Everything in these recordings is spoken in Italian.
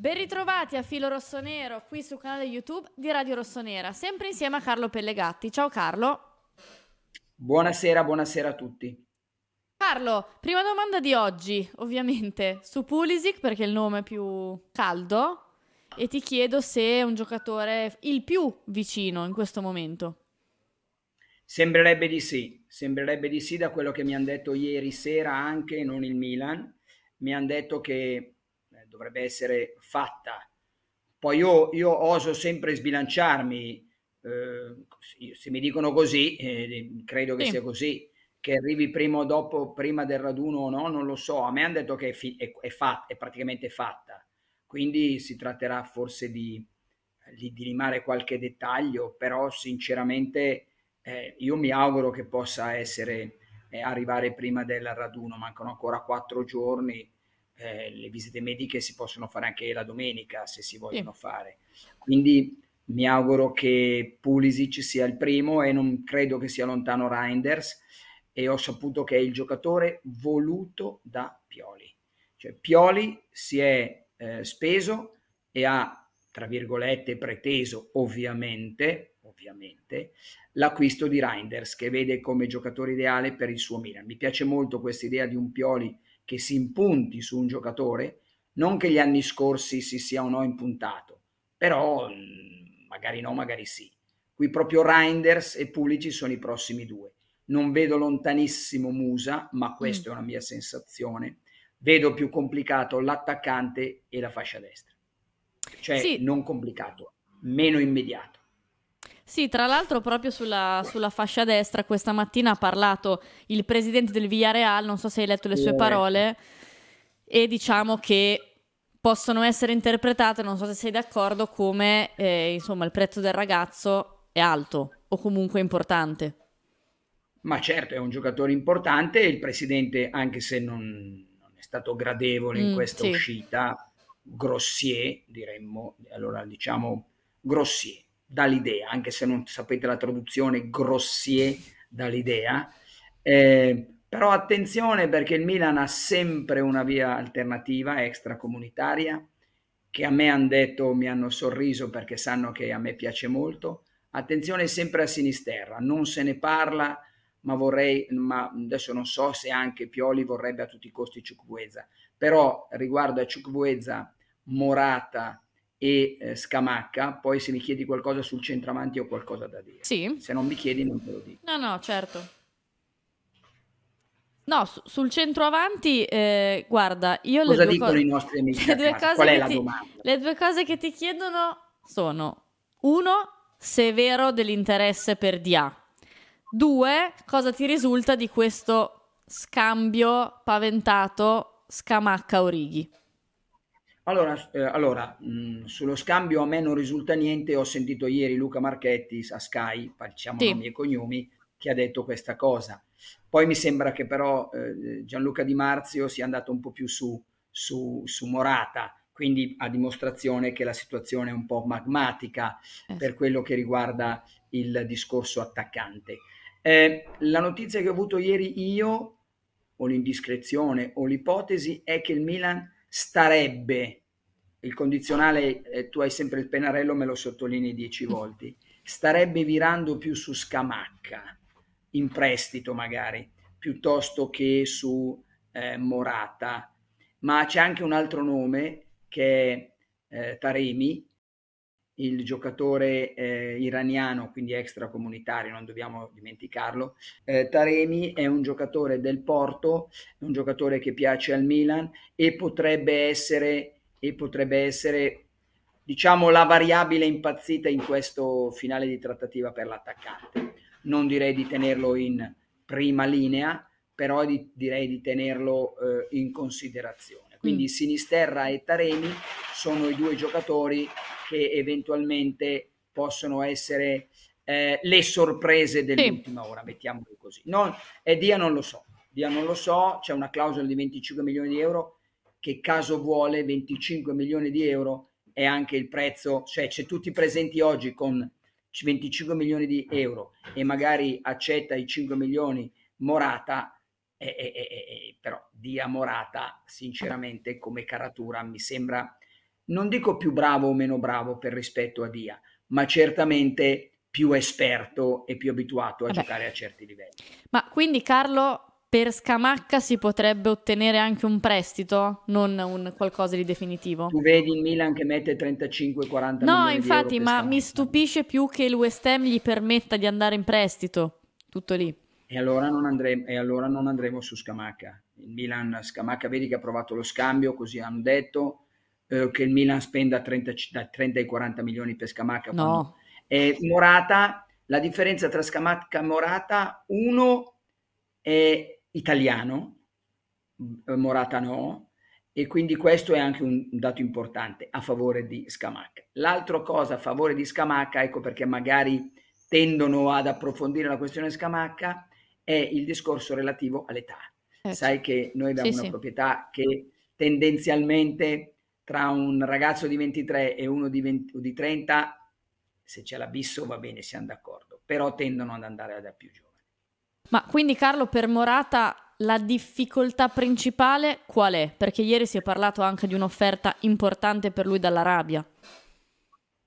Ben ritrovati a Filo Rossonero qui sul canale YouTube di Radio Rossonera, sempre insieme a Carlo Pellegatti. Ciao Carlo. Buonasera, buonasera a tutti. Carlo, prima domanda di oggi, ovviamente, su Pulisic perché è il nome più caldo e ti chiedo se è un giocatore il più vicino in questo momento. Sembrerebbe di sì, sembrerebbe di sì da quello che mi hanno detto ieri sera anche, non il Milan, mi hanno detto che eh, dovrebbe essere fatta. Poi io, io oso sempre sbilanciarmi, eh, se mi dicono così, eh, credo che sì. sia così, che arrivi prima o dopo, prima del raduno o no, non lo so. A me hanno detto che è, fi- è, è, fat- è praticamente fatta, quindi si tratterà forse di, di, rimare qualche dettaglio, però sinceramente eh, io mi auguro che possa essere, eh, arrivare prima del raduno, mancano ancora quattro giorni eh, le visite mediche si possono fare anche la domenica se si vogliono sì. fare. Quindi mi auguro che Pulisic sia il primo e non credo che sia lontano Reinders e ho saputo che è il giocatore voluto da Pioli. Cioè Pioli si è eh, speso e ha, tra virgolette, preteso ovviamente, ovviamente l'acquisto di Reinders che vede come giocatore ideale per il suo Milan. Mi piace molto questa idea di un Pioli che si impunti su un giocatore, non che gli anni scorsi si sia o no impuntato, però mm, magari no, magari sì. Qui proprio Reinders e Pulici sono i prossimi due. Non vedo lontanissimo Musa, ma questa mm. è una mia sensazione. Vedo più complicato l'attaccante e la fascia destra. Cioè sì. non complicato, meno immediato. Sì, tra l'altro proprio sulla, sulla, fascia destra questa mattina ha parlato il presidente del Villarreal, non so se hai letto le sue parole, e diciamo che possono essere interpretate, non so se sei d'accordo, come eh, insomma il prezzo del ragazzo è alto o comunque importante. Ma certo, è un giocatore importante, il presidente, anche se non, non è stato gradevole in mm, questa sì. uscita, grossier, diremmo, allora diciamo grossier dall'idea, anche se non sapete la traduzione, grossier dall'idea. Eh, però attenzione perché il Milan ha sempre una via alternativa extracomunitaria che a me hanno detto, mi hanno sorriso perché sanno che a me piace molto. Attenzione sempre a Sinisterra, non se ne parla, ma vorrei, ma adesso non so se anche Pioli vorrebbe a tutti i costi Ciucvueza, però riguardo a Ciucvueza, Morata e eh, Scamacca, poi se mi chiedi qualcosa sul centravanti ho qualcosa da dire. Sì. Se non mi chiedi non te lo dico. No, no, certo. No, su- sul centroavanti, eh, guarda, io Cosa le dicono co- i nostri amici? le due, Qual è la ti, domanda? le due cose che ti chiedono sono, uno, se è vero dell'interesse per Dia. Due, cosa ti risulta di questo scambio paventato Scamacca-Orighi? Allora, eh, allora mh, sullo scambio a me non risulta niente. Ho sentito ieri Luca Marchetti a Sky, facciamo Sì. nomi e cognomi, che ha detto questa cosa. Poi mi sembra che però eh, Gianluca Di Marzio sia andato un po' più su, su, su Morata, quindi a dimostrazione che la situazione è un po' magmatica Eh, per quello che riguarda il discorso attaccante. Eh, la notizia che ho avuto ieri io, o l'indiscrezione o l'ipotesi, è che il Milan starebbe, il condizionale, eh, tu hai sempre il pennarello, me lo sottolinei dieci volte, starebbe virando più su Scamacca, in prestito magari, piuttosto che su eh, Morata. ma c'è anche un altro nome che è eh, Taremi, il giocatore eh, iraniano, quindi extracomunitario, non dobbiamo dimenticarlo. Eh, Taremi è un giocatore del Porto, è un giocatore che piace al Milan e potrebbe essere, e potrebbe essere diciamo, la variabile impazzita in questo finale di trattativa per l'attaccante. Non direi di tenerlo in prima linea, però di, direi di tenerlo eh, in considerazione. Quindi mm. Sinisterra e Taremi sono i due giocatori che eventualmente possono essere eh, le sorprese dell'ultima sì. ora, mettiamolo così. Non, e Dia non lo so, Dia non lo so, c'è una clausola di 25 milioni di euro che caso vuole 25 milioni di euro è anche il prezzo, cioè c'è tutti presenti oggi con 25 milioni di euro e magari accetta i 5 milioni Morata, eh, eh, eh, però Dia Morata sinceramente come caratura mi sembra, non dico più bravo o meno bravo per rispetto a Dia, ma certamente più esperto e più abituato a Vabbè. giocare a certi livelli. Ma quindi Carlo per Scamacca si potrebbe ottenere anche un prestito, non un qualcosa di definitivo. Tu vedi il Milan che mette 35-40 No, infatti, ma mi stupisce più che il West Ham gli permetta di andare in prestito. Tutto lì. E allora non, andremo, e allora non andremo su Scamacca. Il Milan, Scamacca, vedi che ha provato lo scambio, così hanno detto eh, che il Milan spenda 30, da 30 ai 40 milioni per Scamacca. No. E Morata, la differenza tra Scamacca e Morata, uno è italiano, eh, Morata no, e quindi questo è anche un dato importante a favore di Scamacca. L'altra cosa a favore di Scamacca, ecco perché magari tendono ad approfondire la questione Scamacca, è il discorso relativo all'età. Eh, Sai che noi abbiamo sì, una sì. proprietà che tendenzialmente tra un ragazzo di 23 e uno di, 20, di 30, se c'è l'abisso va bene, siamo d'accordo, però tendono ad andare da più giovani. Ma quindi Carlo, per Morata la difficoltà principale qual è? Perché ieri si è parlato anche di un'offerta importante per lui dall'Arabia.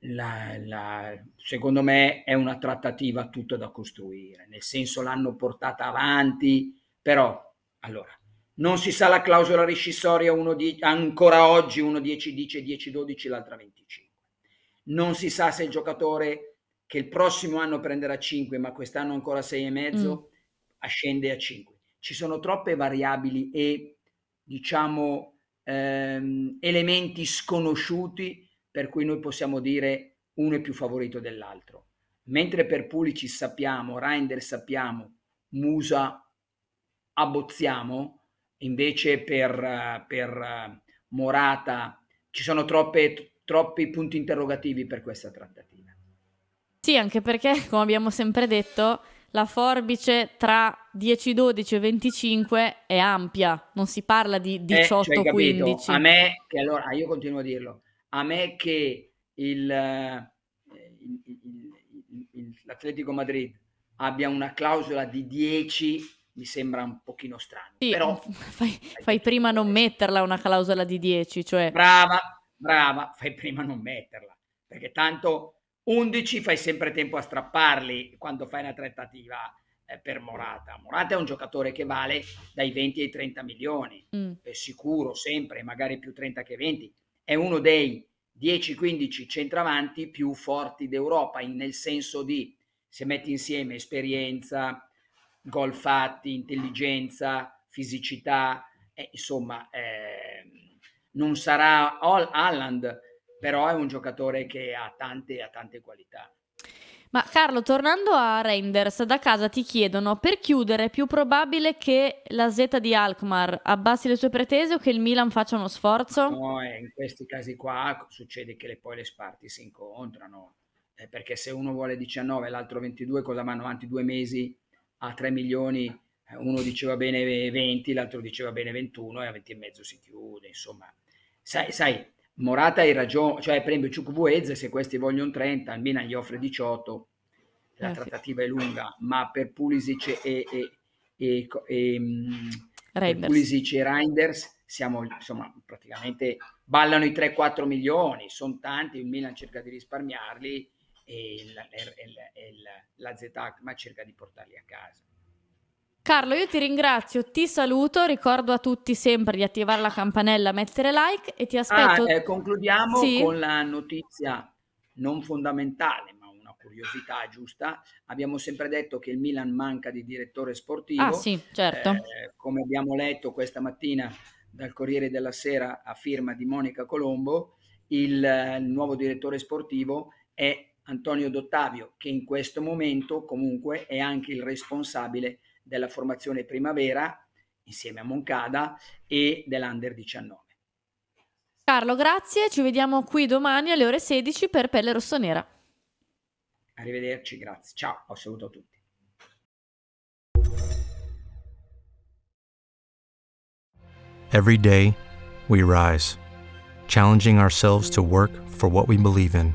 La, la, secondo me è una trattativa tutta da costruire, nel senso l'hanno portata avanti, però allora non si sa la clausola rescissoria, uno di, ancora oggi uno 10 dice 10-12, l'altra 25. Non si sa se il giocatore che il prossimo anno prenderà 5, ma quest'anno ancora 6,5, mm ascende a 5. Ci sono troppe variabili e diciamo ehm, elementi sconosciuti per cui noi possiamo dire uno è più favorito dell'altro. Mentre per Pulicic sappiamo, Reinder sappiamo, Musa abbozziamo, invece per, per Morata ci sono troppe, troppi punti interrogativi per questa trattativa. Sì, anche perché, come abbiamo sempre detto, la forbice tra 10, 12 e 25 è ampia, non si parla di 18, eh, cioè, 15. A me, che allora io continuo a dirlo, a me che il, eh, il, il, l'Atletico Madrid abbia una clausola di 10 mi sembra un pochino strano. Sì, però fai, fai prima non metterla una clausola di 10, cioè... Brava, brava, fai prima non metterla, perché tanto 11 fai sempre tempo a strapparli quando fai una trattativa eh, per Morata. Morata è un giocatore che vale dai 20 ai 30 milioni, mm. è sicuro sempre, magari più 30 che 20. È uno dei 10-15 centravanti più forti d'Europa, in, nel senso di se metti insieme esperienza, gol fatti, intelligenza, fisicità, eh, insomma, eh, non sarà Haaland però è un giocatore che ha tante, ha tante qualità. Ma Carlo, tornando a Reinders, da casa ti chiedono per chiudere è più probabile che la Z di Alkmaar abbassi le sue pretese o che il Milan faccia uno sforzo? No, eh, in questi casi qua succede che le, poi le parti si incontrano, eh, perché se uno vuole 19 e l'altro 22, cosa vanno avanti due mesi a 3 milioni? Eh, uno diceva bene 20, l'altro diceva bene 21 e a 20 e mezzo si chiude, insomma. Sai, sai Morata hai ragione, cioè esempio Ciucubueze se questi vogliono 30, il Milan gli offre 18, la eh, trattativa sì. è lunga, ma per Pulisic e, e, e, e mm, per Pulisic e Reinders siamo insomma praticamente ballano i 3-4 milioni, sono tanti, il Milan cerca di risparmiarli e la, la, la, la ZH ma cerca di portarli a casa. Carlo, io ti ringrazio, ti saluto, ricordo a tutti sempre di attivare la campanella, mettere like e ti aspetto. Ah, eh, concludiamo Sì? con la notizia non fondamentale, ma una curiosità giusta. Abbiamo sempre detto che il Milan manca di direttore sportivo. Ah sì, certo. Eh, come abbiamo letto questa mattina dal Corriere della Sera a firma di Monica Colombo, il, eh, il nuovo direttore sportivo è Antonio Dottavio, che in questo momento comunque è anche il responsabile della formazione primavera insieme a Moncada e dell'Under 19. Carlo, grazie, ci vediamo qui domani alle ore 16 per Pelle Rossonera. Arrivederci, grazie. Ciao, un saluto a tutti. Every day, we rise, challenging ourselves to work for what we believe in.